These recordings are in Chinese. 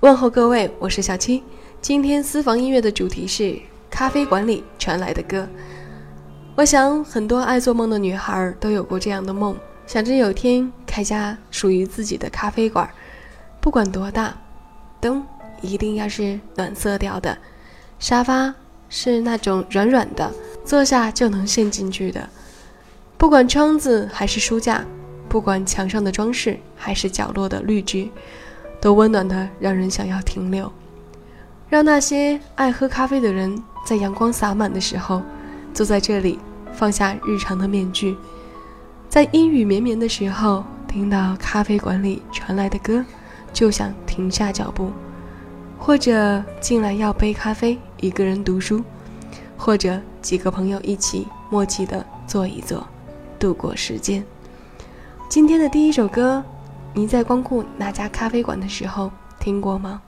问候各位，我是小七。今天私房音乐的主题是咖啡馆里传来的歌。我想很多爱做梦的女孩都有过这样的梦，想着有天开家属于自己的咖啡馆，不管多大，灯一定要是暖色调的，沙发是那种软软的，坐下就能陷进去的。不管窗子还是书架，不管墙上的装饰还是角落的绿植，都温暖的让人想要停留。让那些爱喝咖啡的人在阳光洒满的时候，坐在这里，放下日常的面具，在阴雨绵绵的时候，听到咖啡馆里传来的歌，就想停下脚步，或者进来要杯咖啡，一个人读书，或者几个朋友一起默契的坐一坐。度过时间。今天的第一首歌，你在光顾哪家咖啡馆的时候听过吗？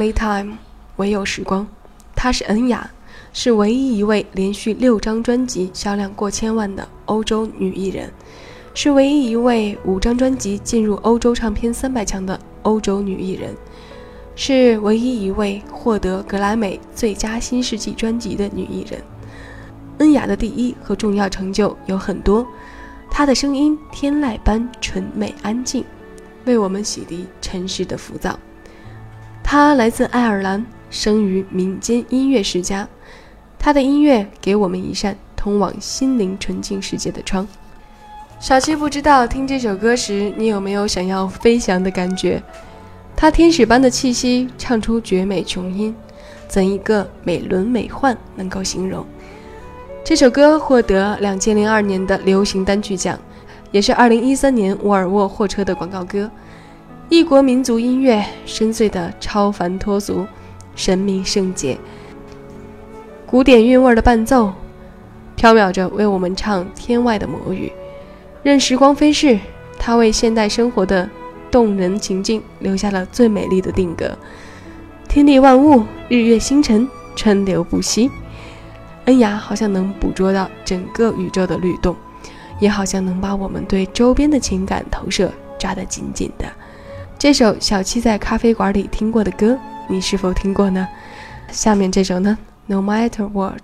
？Only time，唯有时光。她是恩雅，是唯一一位连续六张专辑销量过千万的欧洲女艺人，是唯一一位五张专辑进入欧洲唱片三百强的欧洲女艺人，是唯一一位获得格莱美最佳新世纪专辑的女艺人。恩雅的第一和重要成就有很多，她的声音天籁般纯美安静，为我们洗涤尘世的浮躁。他来自爱尔兰，生于民间音乐世家。他的音乐给我们一扇通往心灵纯净世界的窗。小七不知道听这首歌时，你有没有想要飞翔的感觉？他天使般的气息，唱出绝美琼音，怎一个美轮美奂能够形容？这首歌获得两千零二年的流行单曲奖，也是二零一三年沃尔沃货车的广告歌。异国民族音乐，深邃的超凡脱俗，神秘圣洁。古典韵味的伴奏，飘渺着为我们唱天外的魔语。任时光飞逝，它为现代生活的动人情境留下了最美丽的定格。天地万物，日月星辰，川流不息。恩雅好像能捕捉到整个宇宙的律动，也好像能把我们对周边的情感投射抓得紧紧的。这首小七在咖啡馆里听过的歌，你是否听过呢？下面这首呢？no matter what.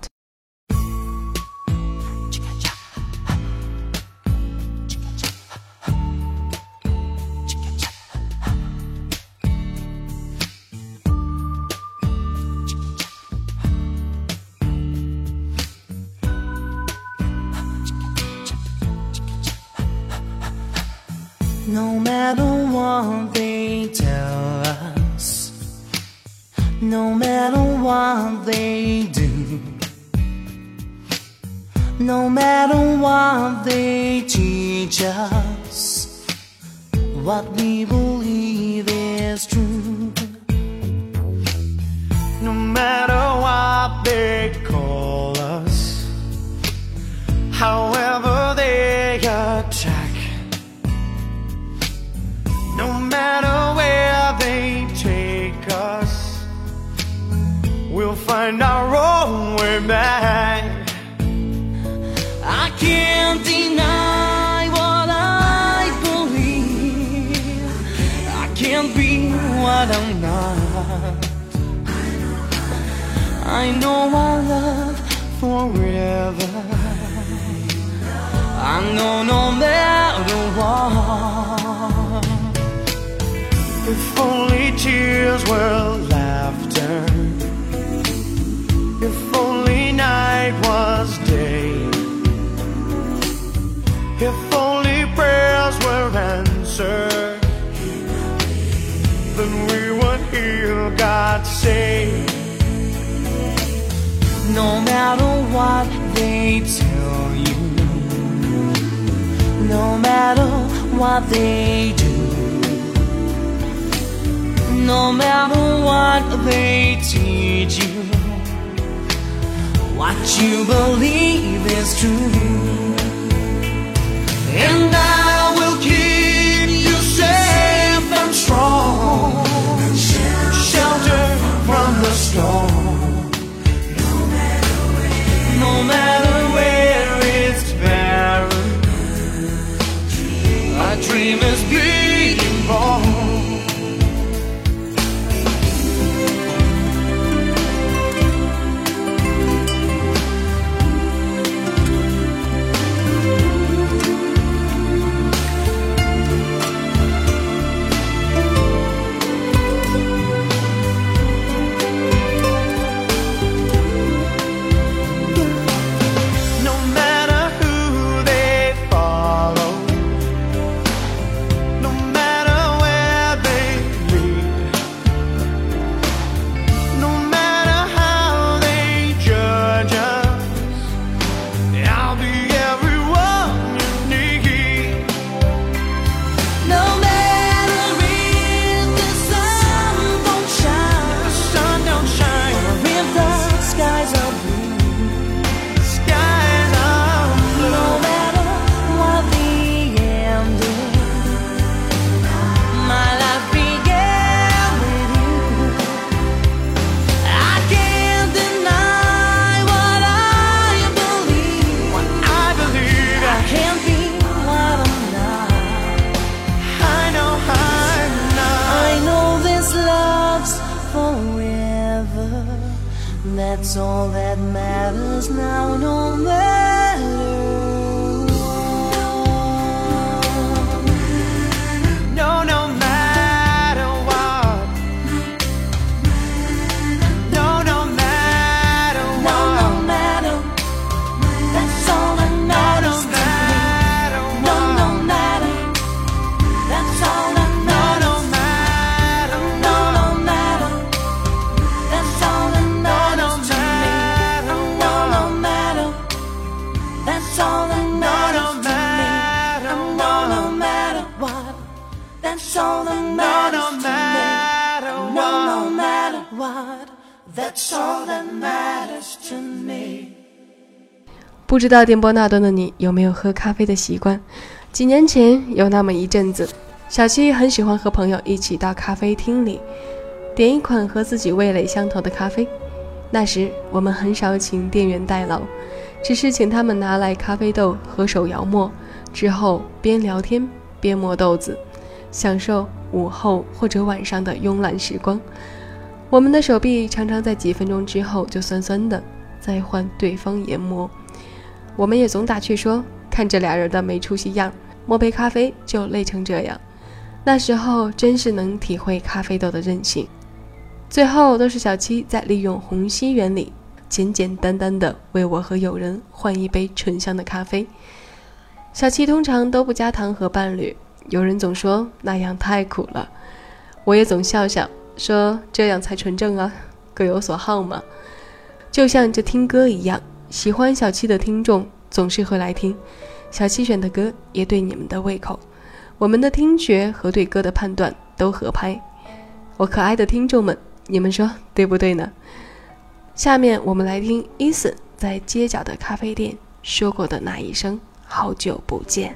What they tell us, no matter what they do, no matter what they teach us, what we believe is true. No matter what they call us, however they attack, I know I love forever. I know no matter what. If only tears were laughter. If only night was day. If only prayers were answered. Then we would hear God say. No matter what they tell you, no matter what they do, no matter what they teach you, what you believe is true. And I will keep you safe and strong, shelter from the storm. Dream is being born. 不知道电波那端的你有没有喝咖啡的习惯？几年前有那么一阵子，小七很喜欢和朋友一起到咖啡厅里，点一款和自己味蕾相投的咖啡。那时我们很少请店员代劳，只是请他们拿来咖啡豆和手摇磨，之后边聊天边磨豆子，享受午后或者晚上的慵懒时光。我们的手臂常常在几分钟之后就酸酸的，再换对方研磨。我们也总打趣说，看这俩人的没出息样，磨杯咖啡就累成这样。那时候真是能体会咖啡豆的韧性。最后都是小七在利用虹吸原理，简简单单的为我和友人换一杯醇香的咖啡。小七通常都不加糖和伴侣，有人总说那样太苦了，我也总笑笑说这样才纯正啊，各有所好嘛。就像这听歌一样，喜欢小七的听众总是会来听，小七选的歌也对你们的胃口，我们的听觉和对歌的判断都合拍。我可爱的听众们，你们说对不对呢？下面我们来听 Eason 在街角的咖啡店说过的那一声“好久不见”。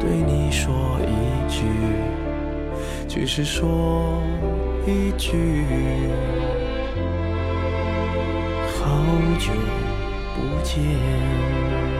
对你说一句，只是说一句，好久不见。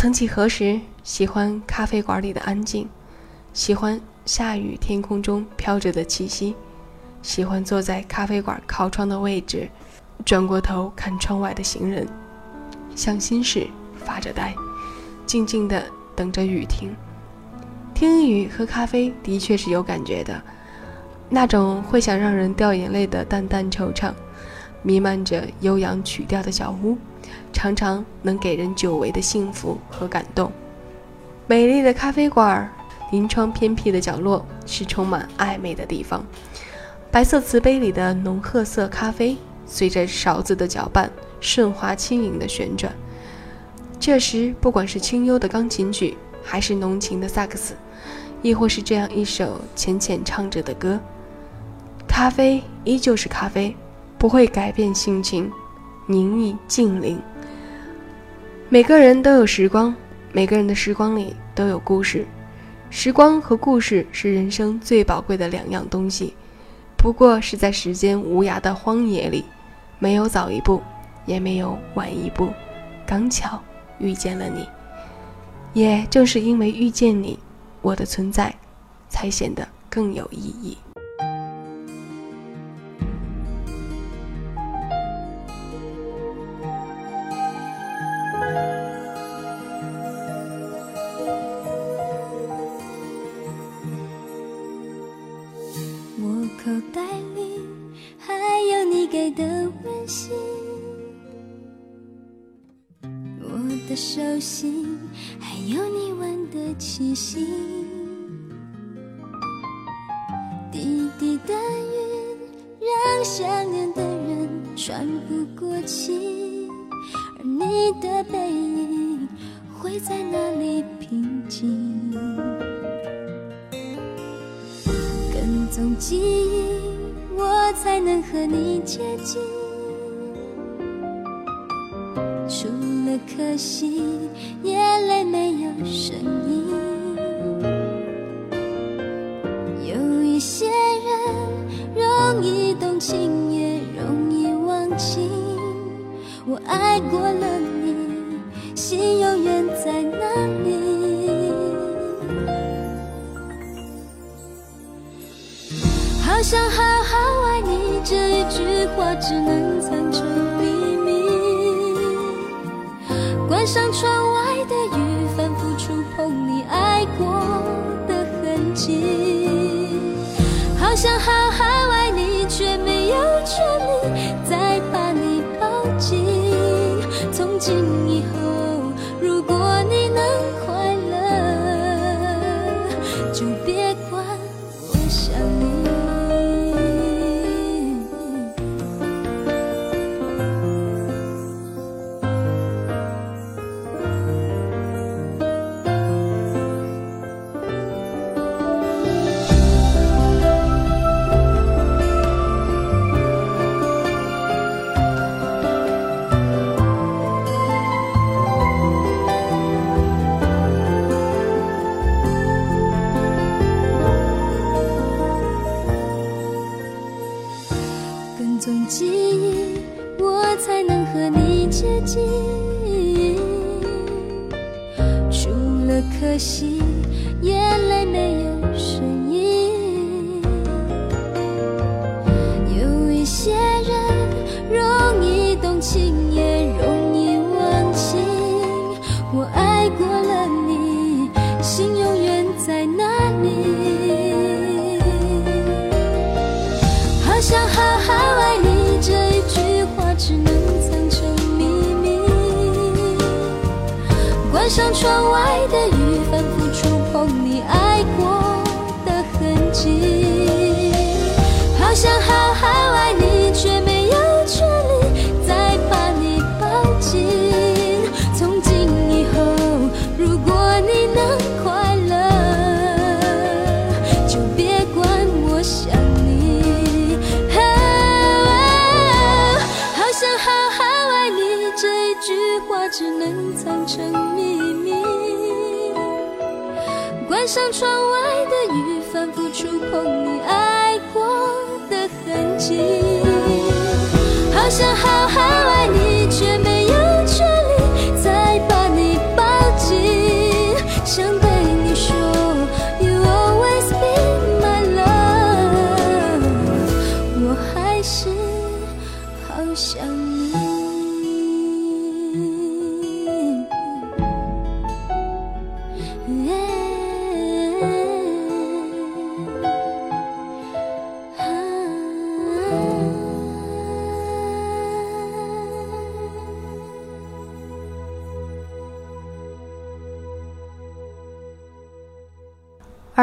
曾几何时，喜欢咖啡馆里的安静，喜欢下雨天空中飘着的气息，喜欢坐在咖啡馆靠窗的位置，转过头看窗外的行人，像心事发着呆，静静地等着雨停。听雨喝咖啡的确是有感觉的，那种会想让人掉眼泪的淡淡惆怅，弥漫着悠扬曲调的小屋。常常能给人久违的幸福和感动。美丽的咖啡馆，临窗偏僻的角落是充满暧昧的地方。白色瓷杯里的浓褐色咖啡，随着勺子的搅拌，顺滑轻盈的旋转。这时，不管是清幽的钢琴曲，还是浓情的萨克斯，亦或是这样一首浅浅唱着的歌，咖啡依旧是咖啡，不会改变心情。宁谧静灵。每个人都有时光，每个人的时光里都有故事。时光和故事是人生最宝贵的两样东西，不过是在时间无涯的荒野里，没有早一步，也没有晚一步，刚巧遇见了你。也正是因为遇见你，我的存在才显得更有意义。想念的人喘不过气。而你的背影，会在哪里平静？跟踪记忆，我才能和你接近。除了可惜，眼泪没有声音。爱过了像窗外的雨好想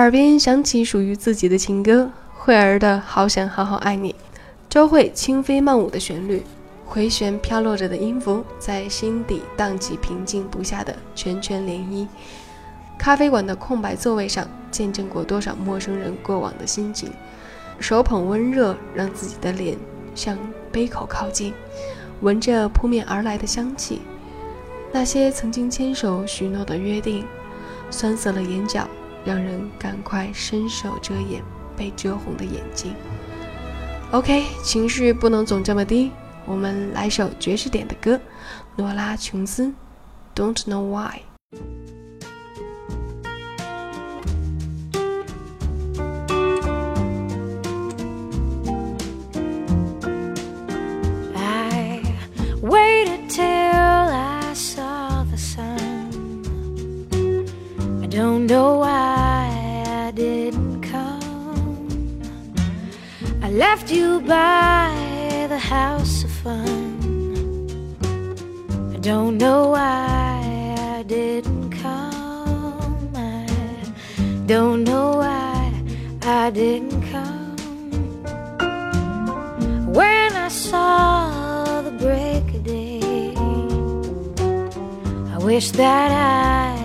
耳边响起属于自己的情歌，慧儿的《好想好好爱你》，周慧轻飞曼舞的旋律，回旋飘落着的音符，在心底荡起平静不下的圈圈涟漪。咖啡馆的空白座位上，见证过多少陌生人过往的心情。手捧温热，让自己的脸向杯口靠近，闻着扑面而来的香气。那些曾经牵手许诺的约定，酸涩了眼角。让人赶快伸手遮掩被遮红的眼睛。OK，情绪不能总这么低，我们来首爵士点的歌，诺拉·琼斯，《Don't Know Why》。Left you by the house of fun. I don't know why I didn't come. I don't know why I didn't come. When I saw the break of day, I wish that I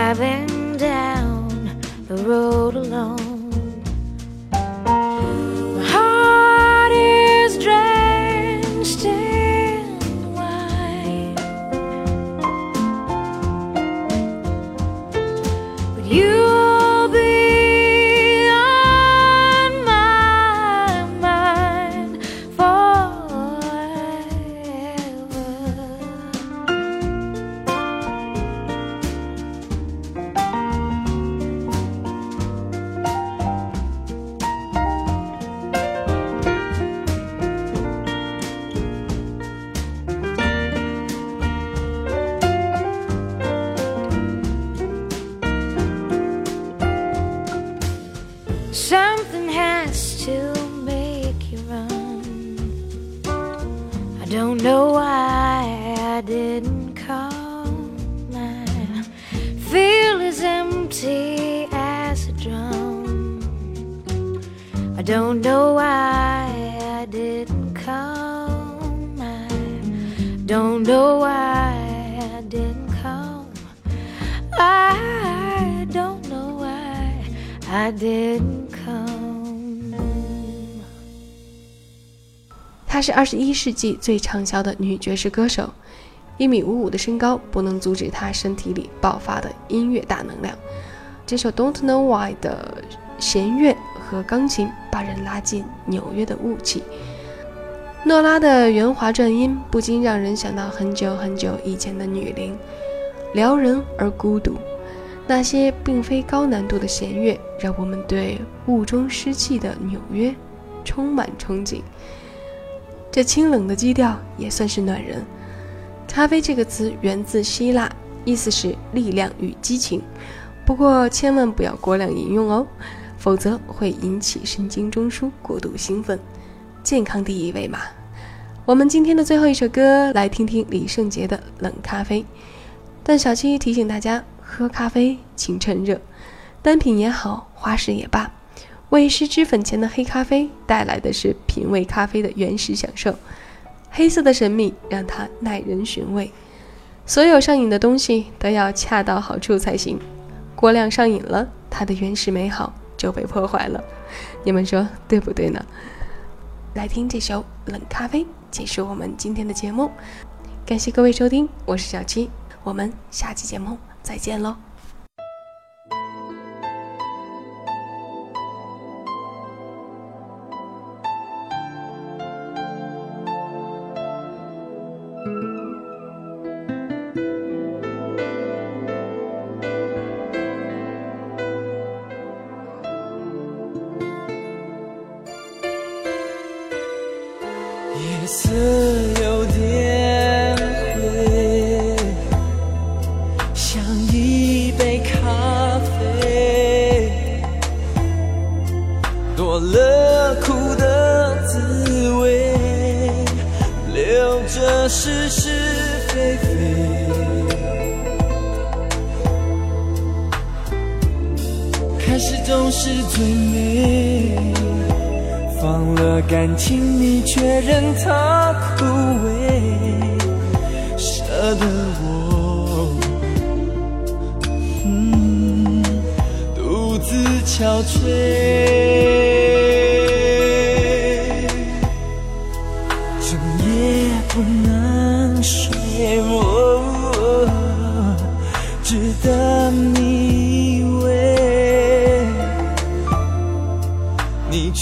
driving down the road alone. empty as a drum. I don't know why I didn't come. I don't know why I didn't come. I don't know why I didn't come. 她是二十一世纪最畅销的女爵士歌手， 一米五五的身高不能阻止他身体里爆发的音乐大能量。这首《Don't Know Why》的弦乐和钢琴把人拉进纽约的雾气。诺拉的圆滑转音不禁让人想到很久很久以前的女伶，撩人而孤独。那些并非高难度的弦乐，让我们对雾中湿气的纽约充满憧憬。这清冷的基调也算是暖人。咖啡这个词源自希腊，意思是力量与激情。不过千万不要过量饮用哦，否则会引起神经中枢过度兴奋。健康第一位嘛。我们今天的最后一首歌，来听听李圣杰的《冷咖啡》。但小七提醒大家，喝咖啡请趁热，单品也好，花式也罢，为失脂粉前的黑咖啡带来的是品味咖啡的原始享受。黑色的神秘让它耐人寻味。所有上瘾的东西都要恰到好处才行，过量上瘾了，它的原始美好就被破坏了。你们说对不对呢？来听这首《冷咖啡》，结束我们今天的节目。感谢各位收听，我是小七，我们下期节目再见喽。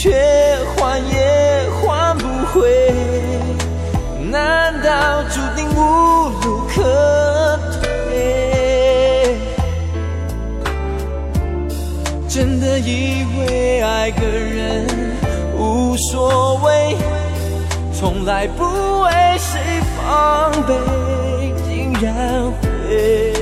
却换也换不回，难道注定无路可退？真的以为爱个人无所谓，从来不为谁防备，竟然会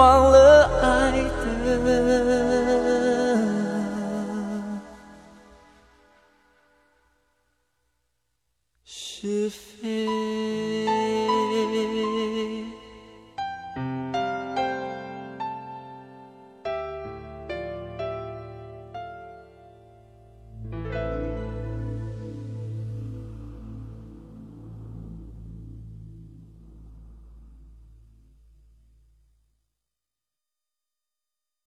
忘了